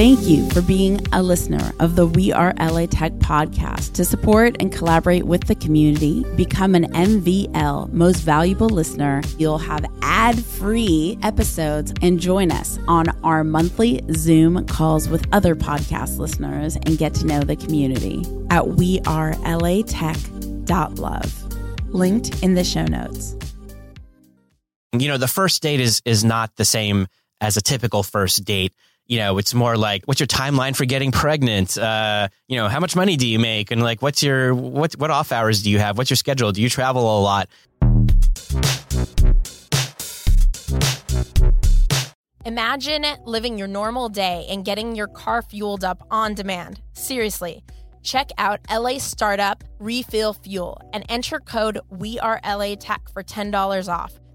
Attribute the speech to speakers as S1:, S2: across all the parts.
S1: Thank you for being a listener of the We Are LA Tech podcast. To support and collaborate with the community, become an MVL Most Valuable Listener. You'll have ad free episodes and join us on our monthly Zoom calls with other podcast listeners and get to know the community at wearelatech.love. Linked in the show notes.
S2: You know, the first date is is not the same as a typical first date you know, it's more like, what's your timeline for getting pregnant? Uh, you know, how much money do you make? And like, what's your, what, what off hours do you have? What's your schedule? Do you travel a lot?
S3: Imagine living your normal day and getting your car fueled up on demand. Seriously. Check out LA Startup Refill Fuel and enter code WeAreLATech for $10 off.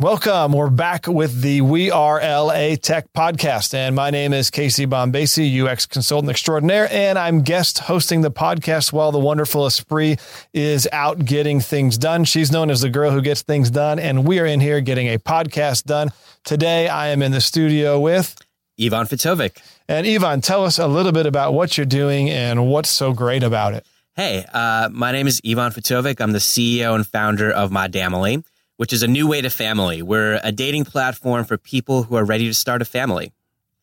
S4: Welcome. We're back with the We Are LA Tech podcast. And my name is Casey Bombacie, UX consultant extraordinaire. And I'm guest hosting the podcast while the wonderful Espree is out getting things done. She's known as the girl who gets things done. And we are in here getting a podcast done. Today, I am in the studio with
S2: Ivan Fatovic.
S4: And Ivan, tell us a little bit about what you're doing and what's so great about it.
S2: Hey, uh, my name is Ivan Fatovic. I'm the CEO and founder of Modamily which is a new way to family. We're a dating platform for people who are ready to start a family.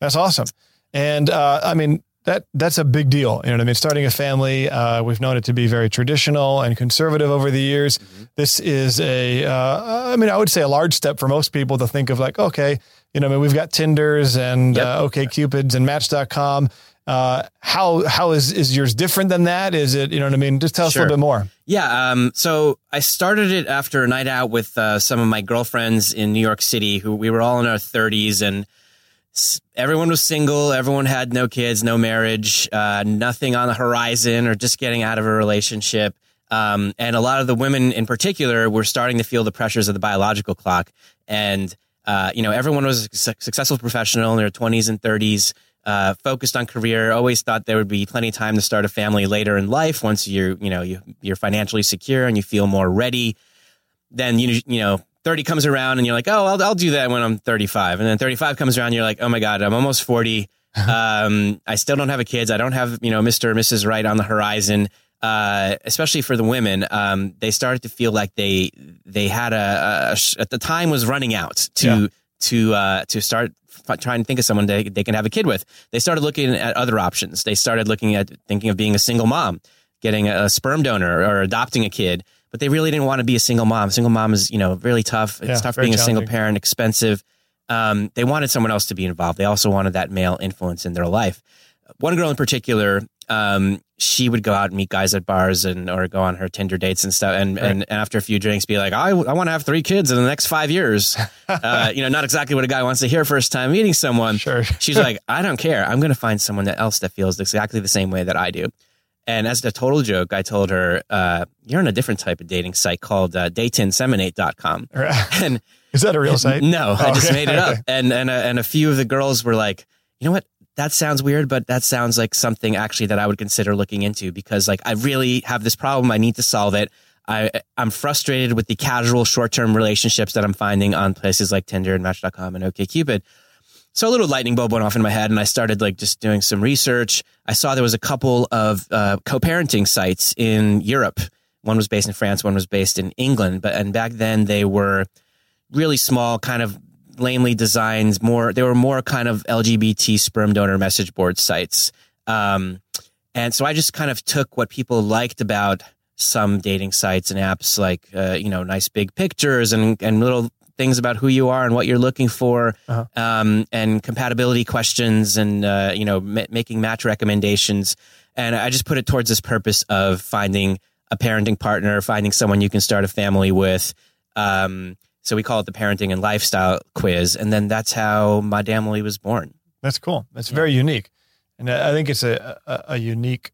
S4: That's awesome. And uh, I mean, that that's a big deal. You know what I mean? Starting a family, uh, we've known it to be very traditional and conservative over the years. Mm-hmm. This is a, uh, I mean, I would say a large step for most people to think of like, okay, you know, I mean, we've got Tinders and yep. uh, OK Cupids and Match.com. Uh, how how is is yours different than that? Is it you know what I mean? Just tell us sure. a little bit more.
S2: Yeah. Um. So I started it after a night out with uh, some of my girlfriends in New York City, who we were all in our thirties, and everyone was single. Everyone had no kids, no marriage, uh, nothing on the horizon, or just getting out of a relationship. Um, and a lot of the women in particular were starting to feel the pressures of the biological clock. And, uh, you know, everyone was a successful professional in their 20s and 30s uh, focused on career. Always thought there would be plenty of time to start a family later in life once you're you know you, you're financially secure and you feel more ready. Then you you know 30 comes around and you're like, oh, I'll, I'll do that when I'm 35. And then 35 comes around, you're like, oh my god, I'm almost 40. um, I still don't have a kids. I don't have you know Mr. or Mrs. Right on the horizon. Uh, especially for the women, um, they started to feel like they they had a, a, at the time was running out to yeah. To uh, to start trying to think of someone they, they can have a kid with. They started looking at other options. They started looking at thinking of being a single mom, getting a, sperm donor or adopting a kid. But they really didn't want to be a single mom. Single mom is, you know, really tough. It's yeah, tough being a single parent, expensive. Um, they wanted someone else to be involved. They also wanted that male influence in their life. One girl in particular, um, she would go out and meet guys at bars and or go on her Tinder dates and stuff. And right. and, after a few drinks, be like, I, I want to have three kids in the next five years. uh, you know, not exactly what a guy wants to hear first time meeting someone.
S4: Sure.
S2: She's like, I don't care. I'm going to find someone else that feels exactly the same way that I do. And as a total joke, I told her, uh, you're on a different type of dating site called uh, daytinseminate.com.
S4: Right. And is that a real site?
S2: No, oh, I just okay. made it up. And and and a few of the girls were like, you know what? That sounds weird, but that sounds like something actually that I would consider looking into because like I really have this problem. I need to solve it. I, I'm frustrated with the casual short term relationships that I'm finding on places like Tinder and Match.com and OKCupid. So a little lightning bulb went off in my head and I started like just doing some research. I saw there was a couple of uh, co-parenting sites in Europe. One was based in France, one was based in England. But, and back then they were really small, kind of lamely Designs more they were more kind of LGBT sperm donor message board sites. Um, and so I just kind of took what people liked about some dating sites and apps, like uh, you know, nice big pictures and and little things about who you are and what you're looking for,
S4: Uh-huh.
S2: um, and compatibility questions, and uh, you know, ma- making match recommendations. And I just put it towards this purpose of finding a parenting partner, finding someone you can start a family with. Um, so we call it the parenting and lifestyle quiz, and then that's how Modamily was born.
S4: That's cool. That's very unique, and I I think it's a a, a unique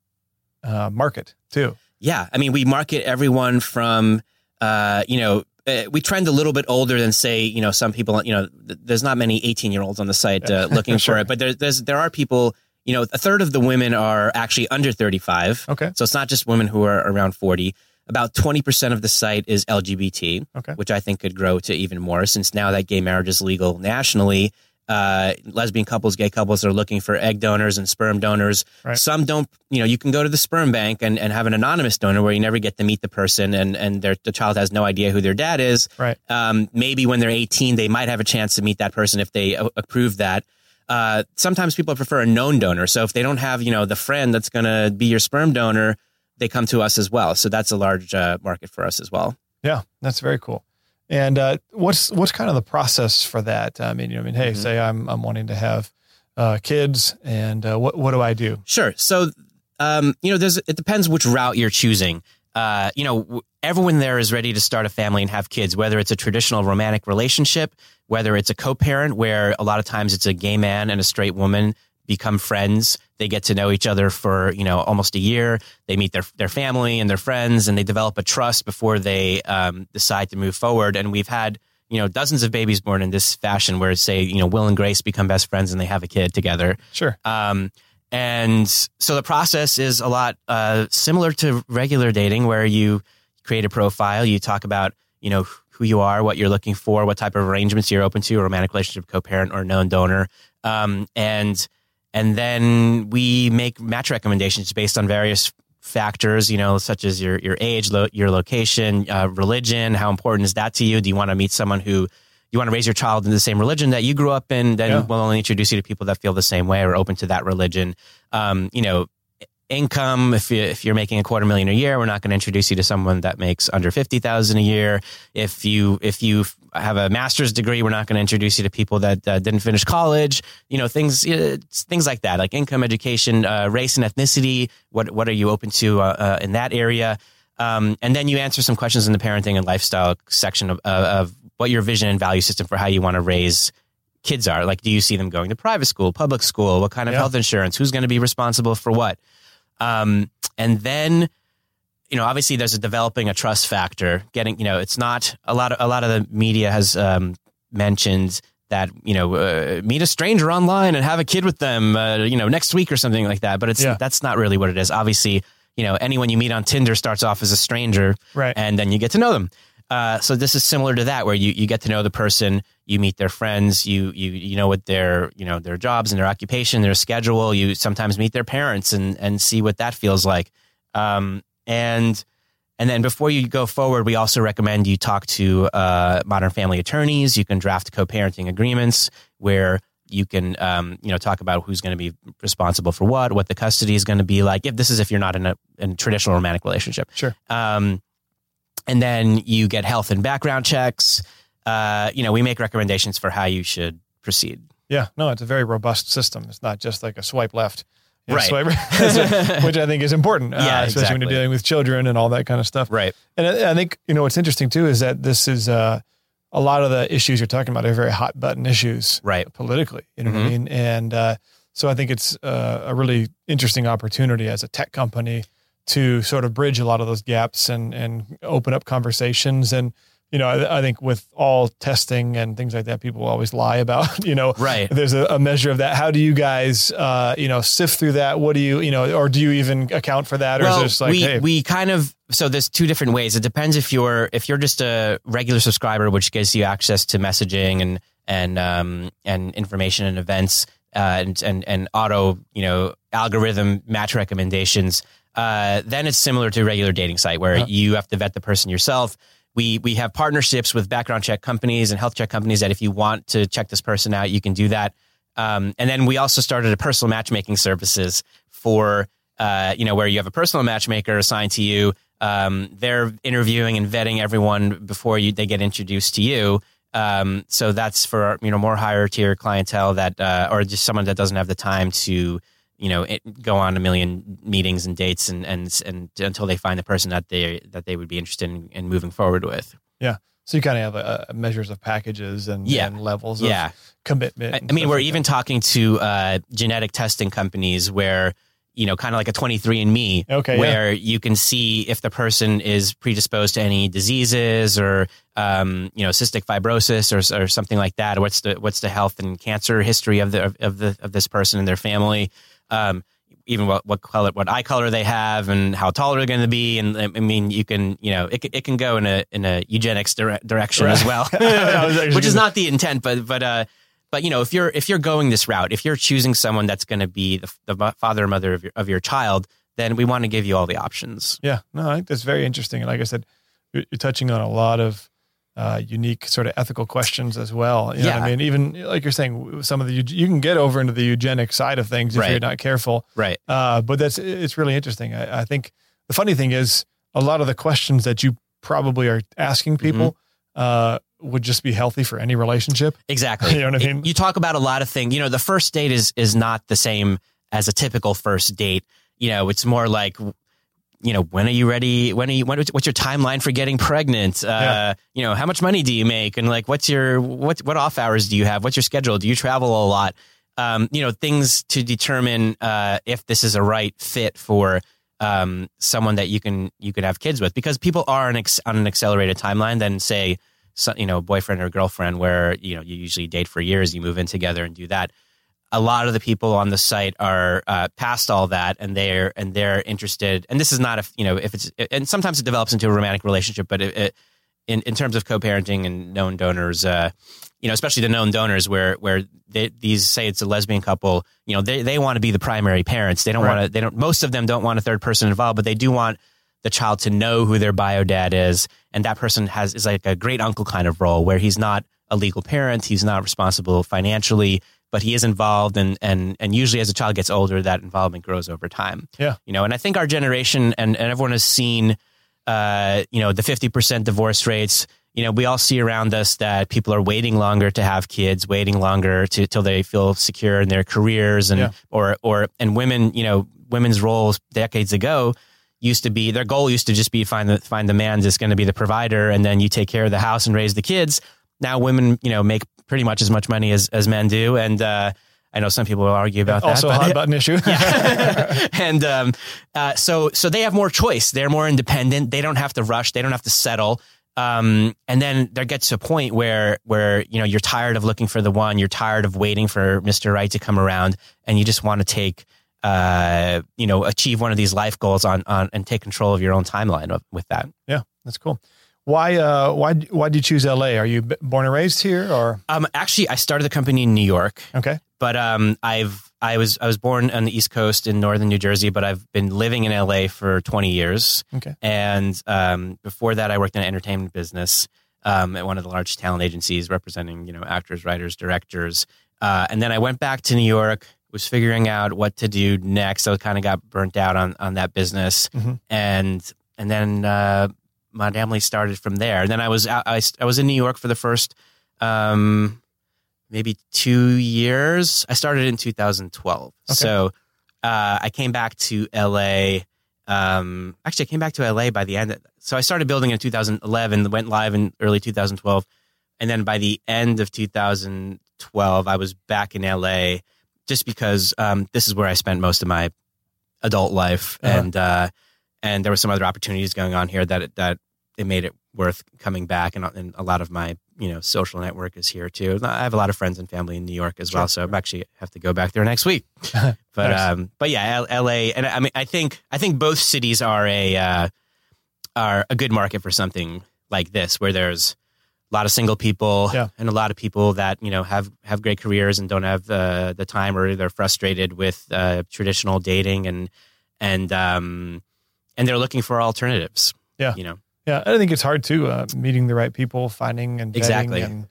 S4: uh, market too.
S2: Yeah, I mean, we market everyone from, uh, you know, uh, we trend a little bit older than say, you know, some people. You know, there's not many 18 year olds on the site uh, looking
S4: Sure.
S2: for it, but there, there's there are people. You know, a third of the women are actually under 35.
S4: Okay.
S2: So it's not just women who are around 40. About 20% of the site is LGBT,
S4: Okay.
S2: which I think could grow to even more since now that gay marriage is legal nationally. Uh, lesbian couples, gay couples are looking for egg donors and sperm donors.
S4: Right.
S2: Some don't, you know, you can go to the sperm bank and, and have an anonymous donor where you never get to meet the person and, and their, the child has no idea who their dad is.
S4: Right.
S2: Um, maybe when they're 18, they might have a chance to meet that person if they a- approve that. Uh, sometimes people prefer a known donor. So if they don't have, you know, the friend that's going to be your sperm donor, they come to us as well. So that's a large uh, market for us as well.
S4: Yeah, that's very cool. And uh, what's what's kind of the process for that? I mean, you know, I mean, hey,
S2: Mhm.
S4: say I'm I'm wanting to have uh, kids, and uh, what what do I do?
S2: Sure. So, um, you know, there's it depends which route you're choosing. Uh, you know, everyone there is ready to start a family and have kids, whether it's a traditional romantic relationship, whether it's a co-parent where a lot of times it's a gay man and a straight woman become friends. They get to know each other for, you know, almost a year. They meet their, their family and their friends and they develop a trust before they um, decide to move forward. And we've had, you know, dozens of babies born in this fashion where say, you know, Will and Grace become best friends and they have a kid together.
S4: Sure.
S2: Um, and so the process is a lot uh, similar to regular dating, where you create a profile, you talk about you know who you are, what you're looking for, what type of arrangements you're open to, a romantic relationship, co-parent, or known donor, um, and and then we make match recommendations based on various factors, you know, such as your your age, lo- your location, uh, religion. How important is that to you? Do you want to meet someone who you want to raise your child in the same religion that you grew up in? Then
S4: Yeah.
S2: we'll only introduce you to people that feel the same way or open to that religion. Um, you know, income. If you if you're making a quarter million a year, we're not going to introduce you to someone that makes under fifty thousand a year. If you if you have a master's degree, we're not going to introduce you to people that uh, didn't finish college. You know, things uh, things like that, like income, education, uh, race, and ethnicity. What what are you open to uh, uh, in that area? Um, and then you answer some questions in the parenting and lifestyle section of, uh, of what your vision and value system for how you want to raise kids are. Like, do you see them going to private school, public school? What kind of
S4: Yeah.
S2: health insurance? Who's going to be responsible for what? Um, and then, you know, obviously there's a developing a trust factor. Getting, you know, it's not a lot of a lot of the media has um, mentioned that you know uh, meet a stranger online and have a kid with them, uh, you know, next week or something like that. But it's
S4: Yeah.
S2: that's not really what it is. Obviously, you know, anyone you meet on Tinder starts off as a stranger,
S4: Right.
S2: and then you get to know them. Uh, so this is similar to that, where you, you get to know the person, you meet their friends, you you you know what their you know their jobs and their occupation, their schedule. You sometimes meet their parents and and see what that feels like. Um, and and then before you go forward, we also recommend you talk to uh, modern family attorneys. You can draft co-parenting agreements where you can um, you know talk about who's going to be responsible for what, what the custody is going to be like. If this is if you're not in a, in a traditional romantic relationship,
S4: Sure.
S2: um, and then you get health and background checks. Uh, you know, we make recommendations for how you should proceed.
S4: Yeah. No, it's a very robust system. It's not just like a swipe left. you know,
S2: Right.
S4: swipe which I think is important, uh,
S2: Yeah,
S4: especially when you're dealing with children and all that kind of stuff.
S2: Right.
S4: And I, I think you know what's interesting too is that this is uh, a lot of the issues you're talking about are very hot button issues
S2: Right.
S4: politically. You know what I
S2: Mhm.
S4: mean? And uh, so I think it's uh, a really interesting opportunity as a tech company to sort of bridge a lot of those gaps and and open up conversations. And you know, I, I think with all testing and things like that, people always lie about. You know,
S2: Right.
S4: there's a, a measure of that. How do you guys, uh, you know, sift through that? What do you, you know, or do you even account for that, or is it just like,
S2: we
S4: hey,
S2: we kind of so there's two different ways. It depends if you're if you're just a regular subscriber, which gives you access to messaging and and um and information and events uh, and and and auto you know algorithm match recommendations. Uh, then it's similar to a regular dating site where
S4: Uh-huh.
S2: you have to vet the person yourself. We we have partnerships with background check companies and health check companies that if you want to check this person out, you can do that. Um, and then we also started a personal matchmaking services for uh, you know where you have a personal matchmaker assigned to you. Um, they're interviewing and vetting everyone before you they get introduced to you. Um, so that's for you know more higher tier clientele that uh, or just someone that doesn't have the time to you know it, go on a million meetings and dates and and and until they find the person that they that they would be interested in, in moving forward with.
S4: Yeah. So you kind of have a measures of packages and,
S2: Yeah.
S4: and levels of
S2: Yeah.
S4: commitment.
S2: I, I mean, we're
S4: like
S2: even talking to uh, genetic testing companies where, you know, kind of like a 23andMe,
S4: Okay, yeah.
S2: where you can see if the person is predisposed to any diseases or, um, you know, cystic fibrosis or, or something like that. What's the what's the health and cancer history of the of the of this person and their family? Um, even what what color what eye color they have and how tall they're going to be. And I mean you can you know it, can- it can go in a in a eugenics dire- direction as well.
S4: I was actually
S2: which is not the intent but but uh but you know if you're if you're going this route if you're choosing someone that's going to be the, the father or mother of your of your child then we want to give you all the options.
S4: Yeah, no, I think that's very interesting. And like I said, you're touching on a lot of uh, unique sort of ethical questions as well. You know what
S2: Yeah.
S4: I mean? Even like you're saying, some of the, you can get over into the eugenic side of things if
S2: Right.
S4: you're not careful.
S2: right
S4: Uh, but that's, it's really interesting. I, I think the funny thing is a lot of the questions that you probably are asking people uh, would just be healthy for any relationship.
S2: Exactly.
S4: You know what I mean?
S2: You talk about a lot of things. You know, the first date is is not the same as a typical first date. You know, it's more like, you know, when are you ready? When are you? When, what's your timeline for getting pregnant? Uh,
S4: Yeah.
S2: You know, how much money do you make? And like, what's your what what off hours do you have? What's your schedule? Do you travel a lot? Um, you know, things to determine uh, if this is a right fit for um, someone that you can you could have kids with because people are on, ex- on an accelerated timeline than say so, you know boyfriend or girlfriend where you know you usually date for years you move in together and do that a lot of the people on the site are uh, past all that and they're and they're interested. And this is not a you know if it's and sometimes it develops into a romantic relationship but it, it, in in terms of co-parenting and known donors uh, you know especially the known donors where where they, these say it's a lesbian couple you know they they want to be the primary parents. They don't
S4: Right.
S2: want to they don't most of them don't want a third person involved but they do want the child to know who their bio dad is. And that person has is like a great uncle kind of role where he's not a legal parent. He's not responsible financially but he is involved and and and usually as a child gets older that involvement grows over time
S4: Yeah.
S2: you know and i think our generation and, and everyone has seen uh you know the 50% divorce rates you know we all see around us that people are waiting longer to have kids waiting longer to till they feel secure in their careers and
S4: Yeah.
S2: or or and women you know women's roles decades ago used to be their goal used to just be find the find the man that's going to be the provider and then you take care of the house and raise the kids now women you know make pretty much as much money as as men do and uh I know some people will argue about
S4: also a
S2: that. but-
S4: hot button issue.
S2: and um, uh, so so they have more choice. They're more independent. They don't have to rush. They don't have to settle. Um, and then there gets to a point where where you know you're tired of looking for the one. You're tired of waiting for Mister Right to come around, and you just want to take uh, you know achieve one of these life goals on on and take control of your own timeline with that.
S4: yeah, that's cool. Why, uh, why, why did you choose LA? Are you born and raised here or?
S2: Um, actually, I started the company in New York.
S4: Okay.
S2: but um, I've I was I was born on the East Coast in northern New Jersey, but I've been living in LA for 20 years.
S4: Okay.
S2: And um, before that, I worked in an entertainment business um, at one of the large talent agencies representing you know actors, writers, directors. Uh, and then I went back to New York, was figuring out what to do next. I kind of got burnt out on on that business,
S4: Mhm.
S2: and and then uh, Modamily started from there. And then I was out, I, I was in New York for the first. Um, maybe two years. I started in 2012.
S4: Okay.
S2: So uh, I came back to LA. Um, actually, I came back to LA by the end. So I started building in 2011, went live in early 2012. And then by the end of 2012, I was back in LA just because um, this is where I spent most of my adult life.
S4: Uh-huh.
S2: And, uh, and there were some other opportunities going on here that, that it made it worth coming back. And, and a lot of my, you know, social network is here too. I have a lot of friends and family in New York as well. So I'm actually have to go back there next week. But,
S4: Nice.
S2: um, but yeah, L- LA. And I mean, I think, I think both cities are a, uh, are a good market for something like this, where there's a lot of single people
S4: Yeah.
S2: and a lot of people that you know have have great careers and don't have uh, the time or they're frustrated with uh, traditional dating and and um and they're looking for alternatives.
S4: Yeah.
S2: you know,
S4: Yeah. I think it's hard too, uh, meeting the right people, finding and
S2: Exactly.
S4: And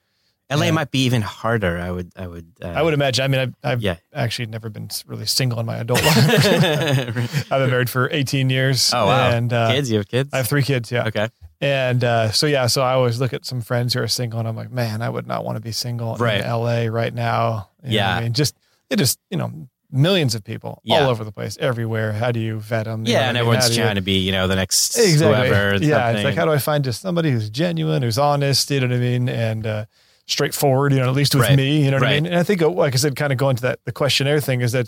S2: LA
S4: Yeah.
S2: might be even harder. I would, I would, uh,
S4: I would imagine, I mean, I've, I've
S2: Yeah.
S4: actually never been really single in my adult life. I've been married for 18 years.
S2: oh wow,
S4: And, uh,
S2: kids, you have kids?
S4: I have three kids. Yeah.
S2: okay,
S4: And uh, so yeah, so I always look at some friends who are single, and I'm like, man, I would not want to be single
S2: Right.
S4: in LA right now. You know
S2: Yeah.
S4: I mean, just it just you know millions of people
S2: Yeah.
S4: all over the place, everywhere. How do you vet them?
S2: Yeah, and everyone's trying to be, you know, the next
S4: exactly.
S2: whoever.
S4: yeah, it's like how do I find just somebody who's genuine, who's honest, you know what I mean, and uh, straightforward, you know, at least with
S2: Right.
S4: me, you know what I mean. And I think, uh, like I said, kind of going to that the questionnaire thing is that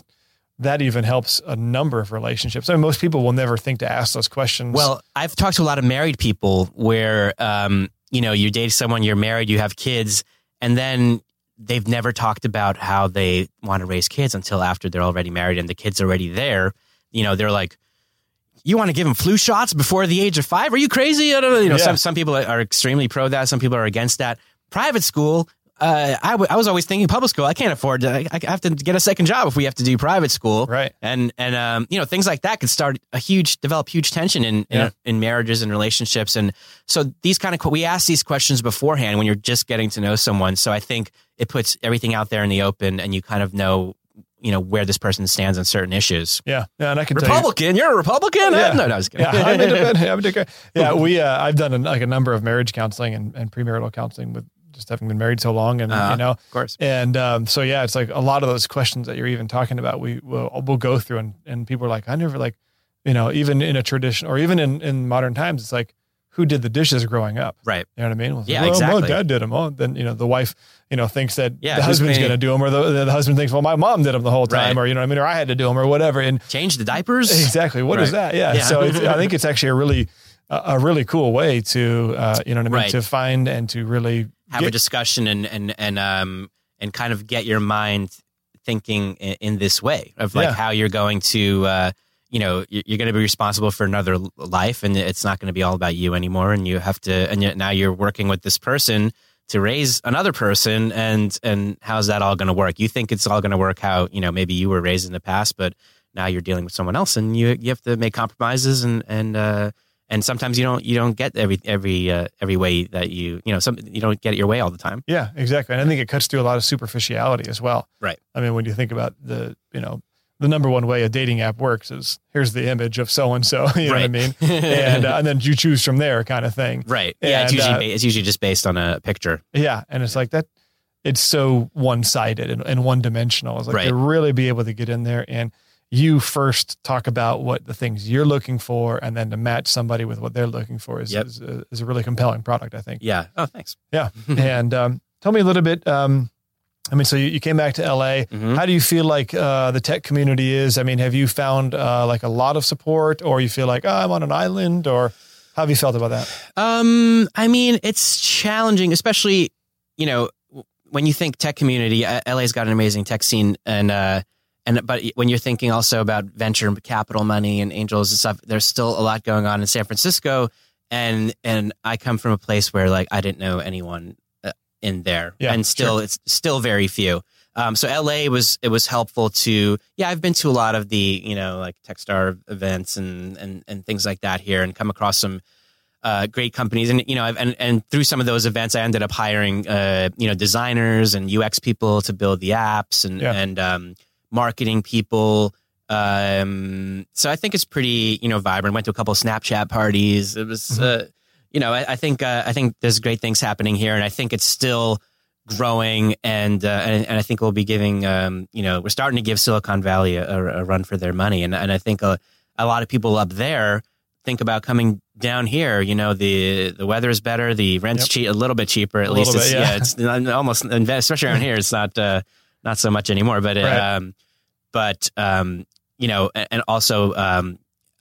S4: that even helps a number of relationships. I mean, most people will never think to ask those questions.
S2: Well, I've talked to a lot of married people where, um, you know, you date someone, you're married, you have kids, and then they've never talked about how they want to raise kids until after they're already married and the kid's are already there. You know, they're like, you want to give them flu shots before the age of five? Are you crazy? I don't know. You know,
S4: Yeah.
S2: some, some people are extremely pro that. Some people are against that. Private school, uh, I, w- I was always thinking public school. I can't afford to. I, I have to get a second job if we have to do private school
S4: right.
S2: and and um, you know things like that could start a huge develop huge tension in
S4: Yeah.
S2: in, in marriages and relationships and so these kind of we ask these questions beforehand when you're just getting to know someone so i think it puts everything out there in the open and you kind of know you know where this person stands on certain issues
S4: Yeah, yeah, and I can tell you,
S2: republican you, are a republican
S4: Yeah.
S2: no no I was kidding.
S4: yeah, I'm independent. I'm independent. Yeah, we uh, I've done a, like a number of marriage counseling and, and premarital counseling with just having been married so long, and
S2: Uh,
S4: you know,
S2: of course
S4: and um, so yeah, it's like a lot of those questions that you're even talking about. We will we'll go through, and and people are like, I never like, you know, even in a tradition or even in in modern times, it's like, who did the dishes growing up?
S2: right
S4: You know what I mean? Well,
S2: Yeah,
S4: well,
S2: exactly.
S4: My dad did them. Oh, then you know the wife, you know, thinks that
S2: Yeah,
S4: the husband's going to do them, or the, the husband thinks, well, my mom did them the whole time,
S2: Right.
S4: or you know, what I mean, or I had to do them, or whatever. And
S2: change the diapers
S4: Exactly. What is
S2: Right.
S4: that? Yeah.
S2: Yeah.
S4: So it's, I think it's actually a really, a a really cool way to, uh, you know what I mean,
S2: Right.
S4: to find and to really
S2: have a discussion and and and um and kind of get your mind thinking in, in this way of like
S4: Yeah.
S2: how you're going to uh you know you're, you're going to be responsible for another life and it's not going to be all about you anymore and you have to and yet now you're working with this person to raise another person and and how's that all going to work you think it's all going to work how you know maybe you were raised in the past but now you're dealing with someone else and you you have to make compromises and and uh and sometimes you don't you don't get every every uh, every way that you you know some you don't get it your way all the time
S4: Yeah, exactly. And I think it cuts through a lot of superficiality as well.
S2: Right.
S4: I mean, when you think about the, you know, the number one way a dating app works is here's the image of so and so, you know what I mean? And, uh, and then you choose from there kind of thing.
S2: Right. Yeah. it's usually
S4: uh,
S2: it's usually just based on a picture.
S4: Yeah. And it's like that, it's so one sided and, and one dimensional. It's like
S2: Right.
S4: to really be able to get in there and you first talk about what the things you're looking for and then to match somebody with what they're looking for is,
S2: Yep.
S4: is, a, is a really compelling product, I think.
S2: Yeah. Oh, thanks.
S4: Yeah. and um, tell me a little bit. Um, I mean, so you, you came back to LA.
S2: Mhm.
S4: How do you feel like uh, the tech community is? I mean, have you found uh, like a lot of support, or you feel like oh, I'm on an island, or how have you felt about that?
S2: Um, I mean, it's challenging, especially you know when you think tech community. uh, LA's got an amazing tech scene, and uh, and but when you're thinking also about venture capital money and angels and stuff, there's still a lot going on in San Francisco, and and I come from a place where like I didn't know anyone uh, in there,
S4: Yeah,
S2: and still it's still very few. Um, so LA was it was helpful to yeah I've been to a lot of the you know like TechStar events and and and things like that here and come across some uh, great companies and you know I've, and and through some of those events I ended up hiring uh, you know designers and UX people to build the apps and
S4: Yeah.
S2: and um, marketing people. Um, so I think it's pretty you know vibrant. Went to a couple of Snapchat parties. It was
S4: Mhm.
S2: uh, you know I, I think uh, I think there's great things happening here and I think it's still growing and, uh, and and I think we'll be giving um, you know we're starting to give Silicon Valley a, a run for their money and and I think a, a lot of people up there think about coming down here. You know the the weather is better, the rent's
S4: Yep.
S2: cheap, a little bit cheaper at
S4: A
S2: least. It's,
S4: bit,
S2: yeah.
S4: yeah.
S2: it's almost especially around here. It's not uh, not so much anymore, but
S4: Right.
S2: um, but um, you know and, also um,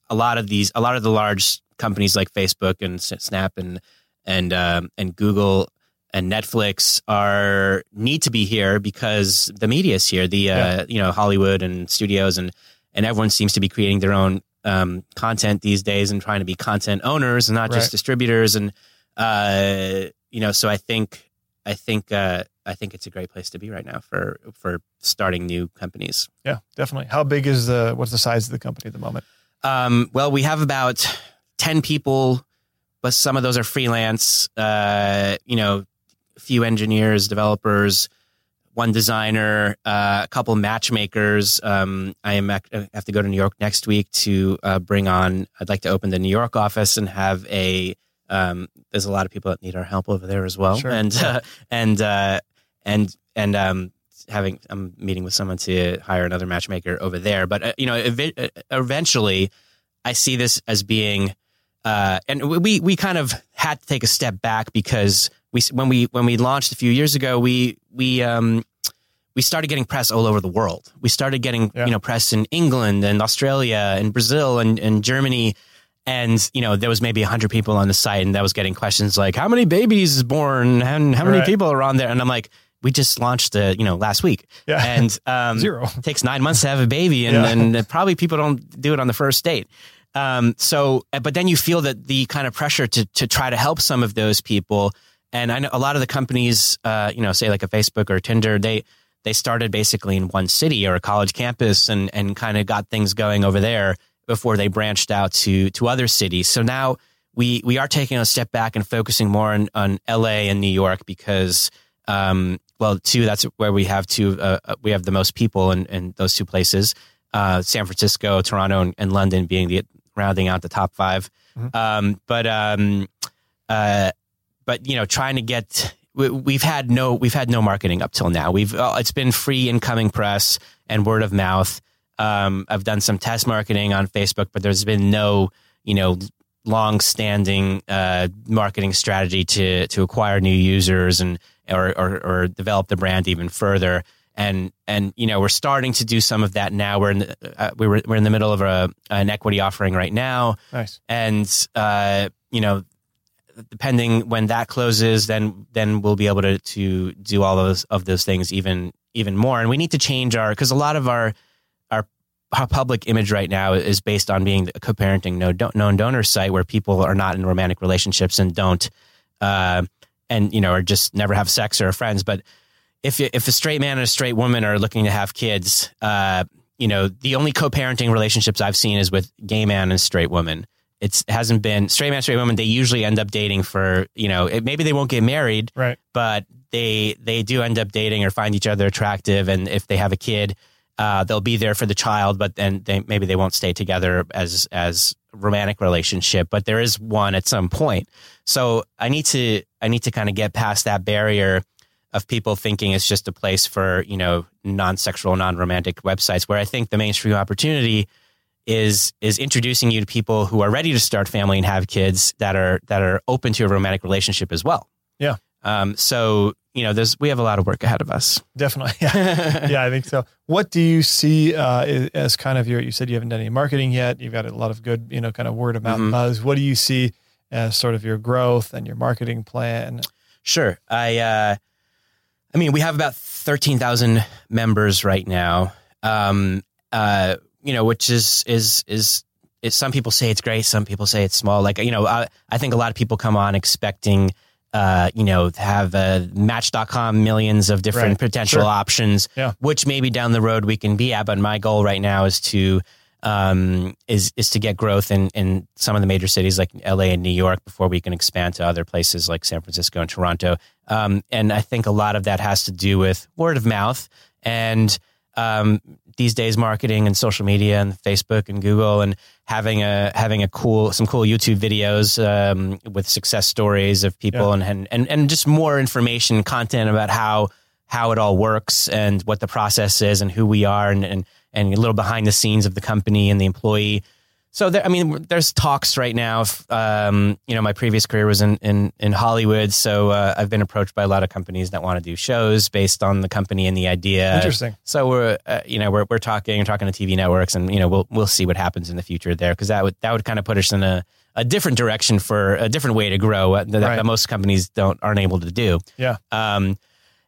S2: a lot of these a lot of the large companies like Facebook and Snap and and um, and Google and Netflix are need to be here because the media is here. The uh,
S4: Yeah.
S2: you know Hollywood and studios and and everyone seems to be creating their own um, content these days and trying to be content owners and not
S4: Right.
S2: just distributors. And uh, you know, so I think I think uh, I think it's a great place to be right now for for starting new companies.
S4: Yeah, definitely. How big is the? What's the size of the company at the moment?
S2: Um, well, we have about 10 people, but some of those are freelance, uh, you know, a few engineers, developers, one designer, uh, a couple matchmakers. Um, I am I have to go to New York next week to uh, bring on, I'd like to open the New York office and have a um, there's a lot of people that need our help over there as well.
S4: Sure.
S2: And uh, and uh, and and um, having I'm meeting with someone to hire another matchmaker over there. But uh, you know, ev- uh, eventually, I see this as being, uh, and we we kind of had to take a step back because we when we when we launched a few years ago, we we um, we started getting press all over the world. We started getting
S4: Yeah.
S2: you know press in England and Australia and Brazil and, and Germany. And you know there was maybe hundred people on the site, and that was getting questions like, "How many babies is born? And how many
S4: Right.
S2: people are on there?" And I'm like, "We just launched, uh, you know, last week,
S4: Yeah.
S2: and um,
S4: Zero.
S2: It takes nine months to have a baby, and,
S4: Yeah.
S2: and probably people don't do it on the first date. Um, so, but then you feel that the kind of pressure to to try to help some of those people, and I know a lot of the companies, uh, you know, say like a Facebook or Tinder, they they started basically in one city or a college campus, and and kind of got things going over there before they branched out to to other cities. So now we we are taking a step back and focusing more on, on L.A. and New York because, um, well, two that's where we have two uh, uh, we have the most people in, in those two places. Uh, San Francisco, Toronto, and, and London being the rounding out the top 5
S4: Mhm.
S2: Um, but um, uh, but you know, trying to get we, we've had no we've had no marketing up till now. We've uh, it's been free incoming press and word of mouth. Um, I've done some test marketing on Facebook, but there's been no you know long standing uh, marketing strategy to to acquire new users and or, or or develop the brand even further. And and you know we're starting to do some of that now. We're in the, uh, we were we're in the middle of a an equity offering right now
S4: Nice.
S2: and uh, you know, depending when that closes, then then we'll be able to to do all those of those things even even more. And we need to change our because a lot of our public image right now is based on being a co-parenting no don- known donor site where people are not in romantic relationships and don't uh, and you know or just never have sex or are friends. But if if a straight man and a straight woman are looking to have kids, uh, you know the only co-parenting relationships I've seen is with gay man and straight woman. It's it hasn't been straight man, straight woman. They usually end up dating for you know it, maybe they won't get married,
S4: Right.
S2: but they they do end up dating or find each other attractive, and if they have a kid, uh, they'll be there for the child, but then they, maybe they won't stay together as as romantic relationship. But there is one at some point. So I need to I need to kind of get past that barrier of people thinking it's just a place for you know non sexual, non romantic websites. Where I think the mainstream opportunity is is introducing you to people who are ready to start family and have kids that are that are open to a romantic relationship as well.
S4: Yeah.
S2: Um, so you know, there's we have a lot of work ahead of us.
S4: Definitely. Yeah. yeah, I think so. What do you see uh, as kind of your? You said you haven't done any marketing yet. You've got a lot of good, you know, kind of word of mouth
S2: Mhm.
S4: buzz. What do you see as sort of your growth and your marketing plan?
S2: Sure. I uh I mean, we have about 13,000 members right now. Um uh you know, which is is is is some people say it's great, some people say it's small. Like, you know, I, I think a lot of people come on expecting uh, you know, have uh, match.com millions of different
S4: Right.
S2: potential
S4: Sure.
S2: options,
S4: Yeah.
S2: which maybe down the road we can be at. But my goal right now is to um, is is to get growth in in some of the major cities like LA and New York before we can expand to other places like San Francisco and Toronto. Um, and I think a lot of that has to do with word of mouth and um, these days marketing and social media and Facebook and Google and having a having a cool some cool YouTube videos um, with success stories of people
S4: Yeah.
S2: and, and and and just more information content about how how it all works and what the process is and who we are and and, and a little behind the scenes of the company and the employee. So there, I mean, there's talks right now. If, um, you know, my previous career was in in, in Hollywood, so uh, I've been approached by a lot of companies that want to do shows based on the company and the idea.
S4: Interesting.
S2: So we're, uh, you know, we're we're talking, we're talking to TV networks, and you know, we'll we'll see what happens in the future there because that would that would kind of put us in a, a different direction for a different way to grow uh, that,
S4: Right.
S2: that most companies don't aren't able to do.
S4: Yeah.
S2: Um,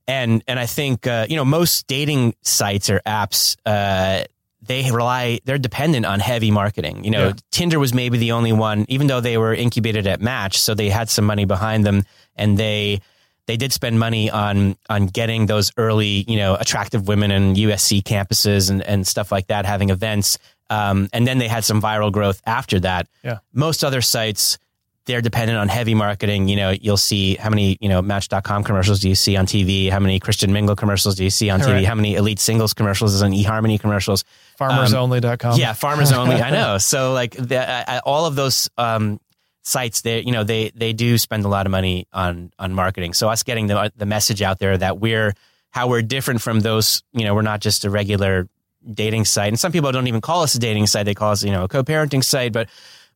S2: and and I think uh, you know most dating sites or apps. Uh, they rely they're dependent on heavy marketing you know
S4: Yeah.
S2: tinder was maybe the only one even though they were incubated at match so they had some money behind them and they they did spend money on on getting those early you know attractive women in usc campuses and, and stuff like that having events um, and then they had some viral growth after that
S4: Yeah.
S2: most other sites they're dependent on heavy marketing. You know, you'll see how many, you know, Match.com commercials do you see on TV? How many Christian Mingle commercials do you see on TV? How many Elite Singles commercials and eHarmony commercials?
S4: Farmersonly.com.
S2: Yeah, farmers only. I know. So like the, I, all of those um, sites they you know they they do spend a lot of money on on marketing so us getting the the message out there that we're how we're different from those you know we're not just a regular dating site and some people don't even call us a dating site they call us you know a co-parenting site but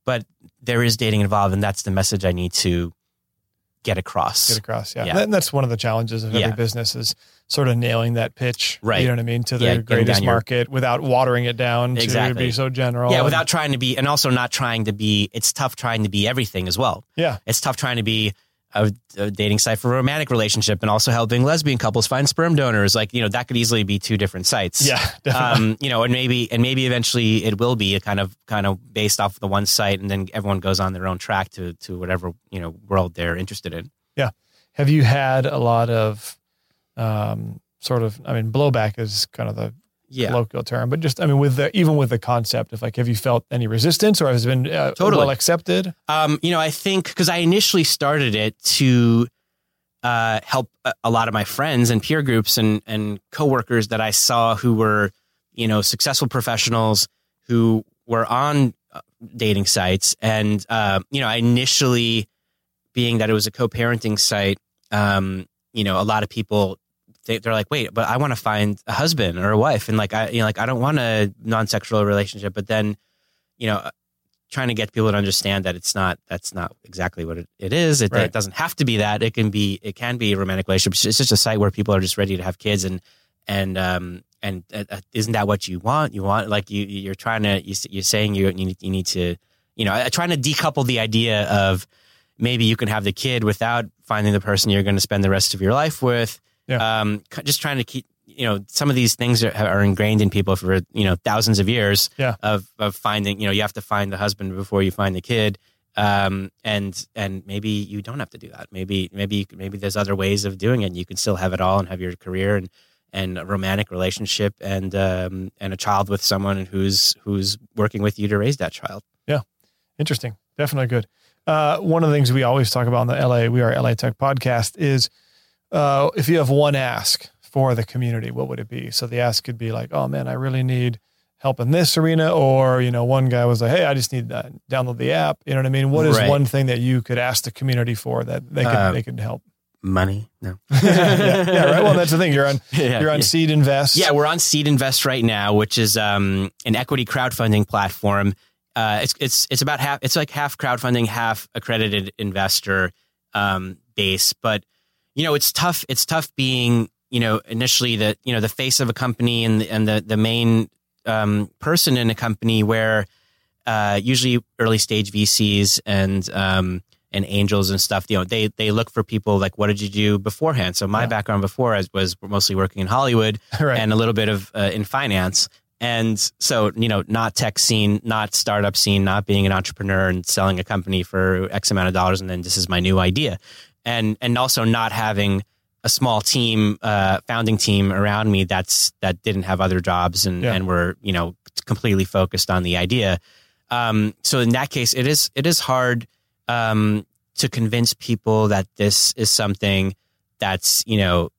S2: but there is dating involved and that's the message i need to get across
S4: Get across, yeah.
S2: Yeah.
S4: And that's one of the challenges of every
S2: Yeah.
S4: business is sort of nailing that pitch,
S2: Right.
S4: You know what I mean, to the
S2: Yeah,
S4: greatest
S2: down your-
S4: market without watering it down to
S2: Exactly.
S4: be so general.
S2: yeah
S4: and-
S2: without trying to be and also not trying to be it's tough trying to be everything as well
S4: yeah,
S2: it's tough trying to be a, a dating site for a romantic relationship and also helping lesbian couples find sperm donors. Like, you know, that could easily be two different sites.
S4: yeah, definitely.
S2: Um, you know, and maybe and maybe eventually it will be a kind of kind of based off the one site, and then everyone goes on their own track to to whatever you know world they're interested in. Yeah.
S4: Have you had a lot of um, sort of? I mean, blowback is kind of the
S2: Yeah,
S4: colloquial term, but just I mean, with the even with the concept of like, have you felt any resistance or has it been uh,
S2: Totally.
S4: well accepted?
S2: Um, you know, I think because I initially started it to uh, help a, a lot of my friends and peer groups and and coworkers that I saw who were, you know, successful professionals who were on uh, dating sites, and uh, you know, I initially, being that it was a co-parenting site, um, you know, a lot of people they, they're like, wait, but I want to find a husband or a wife, and like I, you know, like I don't want a non-sexual relationship, but then, you know, trying to get people to understand that it's not that's not exactly what it, it is. It,
S4: Right.
S2: it doesn't have to be that. It can be it can be a romantic relationship. It's just a site where people are just ready to have kids and and um and uh, uh, isn't that what you want? You want like you you're trying to you, you're saying you you need, you need to you know uh, trying to decouple the idea of maybe you can have the kid without finding the person you're going to spend the rest of your life with.
S4: Yeah.
S2: Um, just trying to keep you know some of these things are, are ingrained in people for you know thousands of years
S4: Yeah.
S2: of of finding you know you have to find the husband before you find the kid um and and maybe you don't have to do that maybe maybe maybe there's other ways of doing it and you can still have it all and have your career and and a romantic relationship and um and a child with someone who's who's working with you to raise that child Yeah.
S4: Interesting. Definitely good. Uh, one of the things we always talk about on the LA, we are LA Tech podcast is uh, if you have one ask for the community, what would it be? So the ask could be like, oh man, I really need help in this arena. Or, you know, one guy was like, hey, I just need to download the app. You know what I mean? What is
S2: Right.
S4: one thing that you could ask the community for that they could,
S2: Uh,
S4: they could help?
S2: money no
S4: yeah, yeah, right. Well, that's the thing. You're on,
S2: yeah,
S4: you're on
S2: yeah.
S4: SeedInvest.
S2: Yeah, we're on SeedInvest right now, which is um, an equity crowdfunding platform. Uh, it's it's it's about half. It's like half crowdfunding, half accredited investor um, base. But you know, it's tough. It's tough being you know initially the you know the face of a company and the, and the the main um, person in a company where uh, usually early stage VCs and um, and angels and stuff. You know, they they look for people like, what did you do beforehand? So my
S4: Yeah.
S2: background before was- was mostly working in Hollywood
S4: right.
S2: and a little bit of uh, in finance. And so, you know, not tech scene, not startup scene, not being an entrepreneur and selling a company for X amount of dollars, and then this is my new idea, and and also not having a small team, uh, founding team around me that's that didn't have other jobs and
S4: Yeah.
S2: and were you know completely focused on the idea. Um, so in that case, it is it is hard um, to convince people that this is something that's you know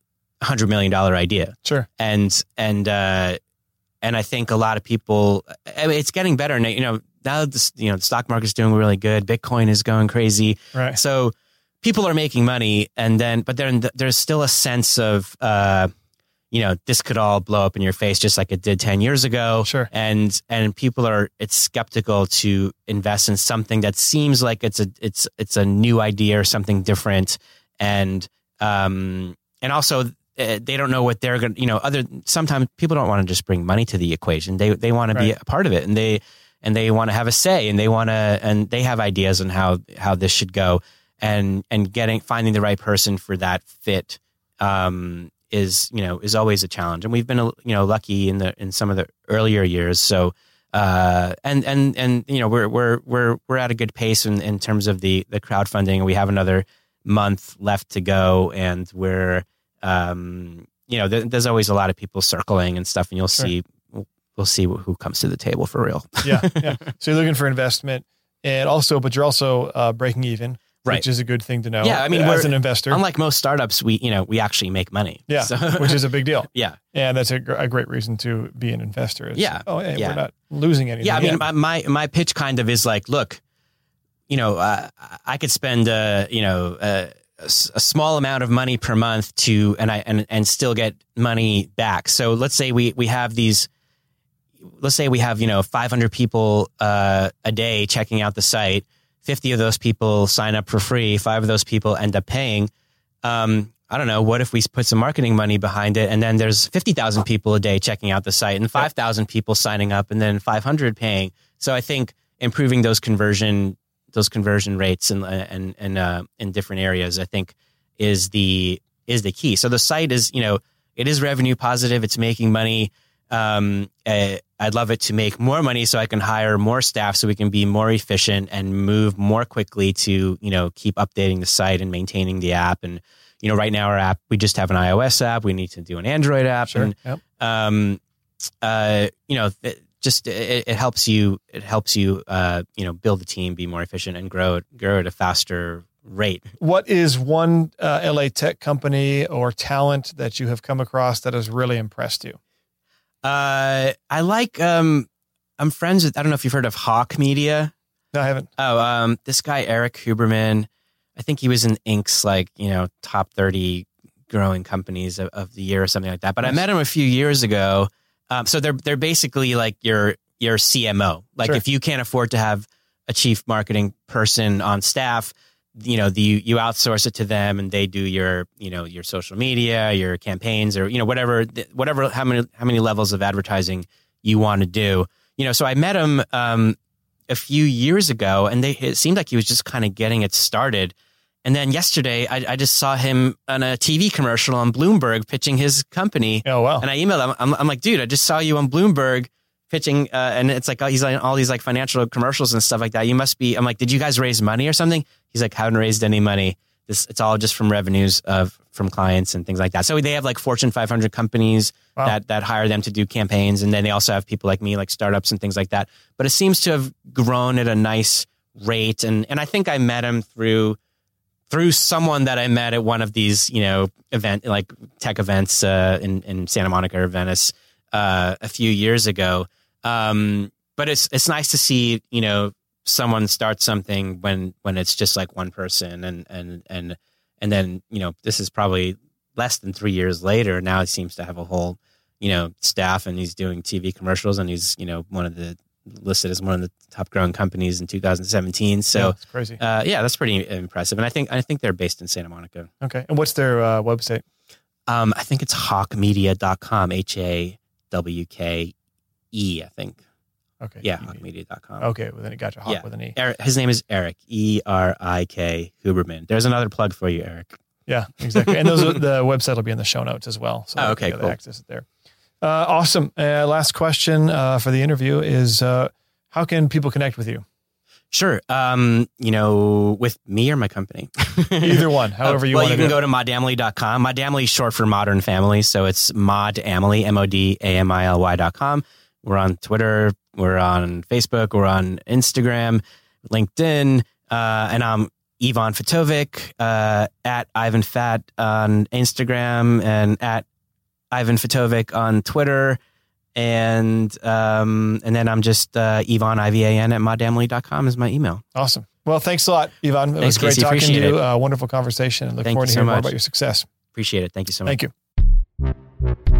S2: hundred million dollar idea
S4: sure.
S2: and and uh, and I think a lot of people. I mean, it's getting better now. You know, now the you know the stock market's doing really good. Bitcoin is going crazy.
S4: Right.
S2: So people are making money, and then but then there's still a sense of. Uh, you know, this could all blow up in your face just like it did 10 years ago.
S4: Sure.
S2: And, and people are, it's skeptical to invest in something that seems like it's a, it's, it's a new idea or something different. And, um, and also uh, they don't know what they're going to, you know, other, sometimes people don't want to just bring money to the equation. They, they want to be a part of it and they, and they want to have a say and they want to, and they have ideas on how, how this should go and, and getting, finding the right person for that fit, um, is, you know, is always a challenge. And we've been, you know, lucky in the, in some of the earlier years. So, uh, and, and, and, you know, we're, we're, we're, we're at a good pace in, in terms of the, the crowdfunding. We have another month left to go and we're, um, you know, there, there's always a lot of people circling and stuff and you'll
S4: Sure.
S2: see, we'll see who comes to the table for real.
S4: yeah, yeah. So you're looking for investment, and also, but you're also uh, breaking even,
S2: Right.
S4: which is a good thing to know.
S2: Yeah, I mean,
S4: as an investor,
S2: Unlike most startups, we, you know, we actually make money.
S4: yeah,
S2: So-
S4: which is a big deal,
S2: yeah.
S4: and that's a, gr- a great reason to be an investor. is,
S2: Yeah,
S4: oh, hey,
S2: yeah.
S4: we're not losing anything.
S2: Yeah, I mean,
S4: yet.
S2: my, my pitch kind of is like, look, you know, uh, I could spend, uh, you know, uh, a small amount of money per month to, and I, and, and still get money back. So let's say we, we have these, let's say we have, you know, 500 people, uh, a day checking out the site. 50 of those people sign up for free. Five of those people end up paying. Um, I don't know. What if we put some marketing money behind it and then there's 50,000 people a day checking out the site and 5,000 people signing up and then 500 paying. So I think improving those conversion those conversion rates and and and uh, in different areas, I think is the is the key. So the site is you know it is revenue positive. It's making money. Um, uh, I'd love it to make more money so I can hire more staff so we can be more efficient and move more quickly to you know keep updating the site and maintaining the app and you know right now our app we just have an iOS app we need to do an Android app
S4: Sure.
S2: and
S4: Yep.
S2: um, uh, you know, th- just it, it helps you. It helps you, uh, you know, build the team, be more efficient, and grow it, grow at a faster rate.
S4: What is one uh, LA tech company or talent that you have come across that has really impressed you?
S2: Uh, I like. Um, I'm friends with. I don't know if you've heard of Hawke Media.
S4: No, I haven't.
S2: Oh, um, this guy Erik Huberman. I think he was in Inc.'s like you know top thirty growing companies of, of the year or something like that. But I met him a few years ago. Um, so they're they're basically like your your CMO. Like
S4: Sure.
S2: if you can't afford to have a chief marketing person on staff, you know, the, you outsource it to them and they do your you know your social media, your campaigns, or you know whatever whatever how many how many levels of advertising you want to do. You know, so I met him um, a few years ago, and they it seemed like he was just kind of getting it started. And then yesterday, I, I just saw him on a TV commercial on Bloomberg pitching his company.
S4: Oh wow.
S2: And I emailed him. I'm, I'm like, dude, I just saw you on Bloomberg pitching, uh, and it's like oh, he's on all these like financial commercials and stuff like that. You must be. I'm like, did you guys raise money or something? He's like, haven't raised any money. This it's all just from revenues of from clients and things like that. So they have like Fortune 500 companies
S4: Wow.
S2: that that hire them to do campaigns, and then they also have people like me, like startups and things like that. But it seems to have grown at a nice rate, and and I think I met him through through someone that I met at one of these, you know, event like tech events uh, in in Santa Monica or Venice uh, a few years ago. Um, but it's it's nice to see, you know, someone start something when when it's just like one person, and and and and then you know, this is probably less than three years later. Now he seems to have a whole, you know, staff, and he's doing TV commercials, and he's you know one of the listed as one of the top growing companies in 2017. So.
S4: Yeah, it's crazy.
S2: Uh, yeah, that's pretty impressive, and I think I think they're based in Santa Monica.
S4: Okay. And what's their uh, website?
S2: Um, I think it's hawkemedia.com, H A W K E. I think.
S4: Okay.
S2: Yeah, hawkemedia.com.
S4: Okay. Well, then it got you hawk
S2: Yeah.
S4: with an E.
S2: Erik, his name is Erik E R I K Huberman. There's another plug for you, Erik.
S4: Yeah, exactly. And those are, the website will be in the show notes as well. So
S2: Oh, okay, cool.
S4: access it there. Uh, awesome. Uh, last question uh, for the interview is uh, how can people connect with you?
S2: Sure. Um, you know, with me or my company.
S4: Either one, however you want.
S2: well,
S4: want
S2: you can go
S4: it.
S2: to modamily.com. Modamily is short for modern family. So it's modamily, M O D A M I L Y.com. We're on Twitter. We're on Facebook. We're on Instagram, LinkedIn. Uh, and I'm Ivan Fatovic uh, at Ivan Fat on Instagram and at Ivan Fatovic on Twitter. And um, and then I'm just uh, Ivan, I V A N, at modamily.com is my email.
S4: Awesome. Well, thanks a lot, Ivan. It was great
S2: Casey.
S4: talking to you. Uh, wonderful conversation. And look
S2: Thank
S4: forward to
S2: so
S4: hearing more about your success.
S2: Appreciate it. Thank you so much.
S4: Thank you.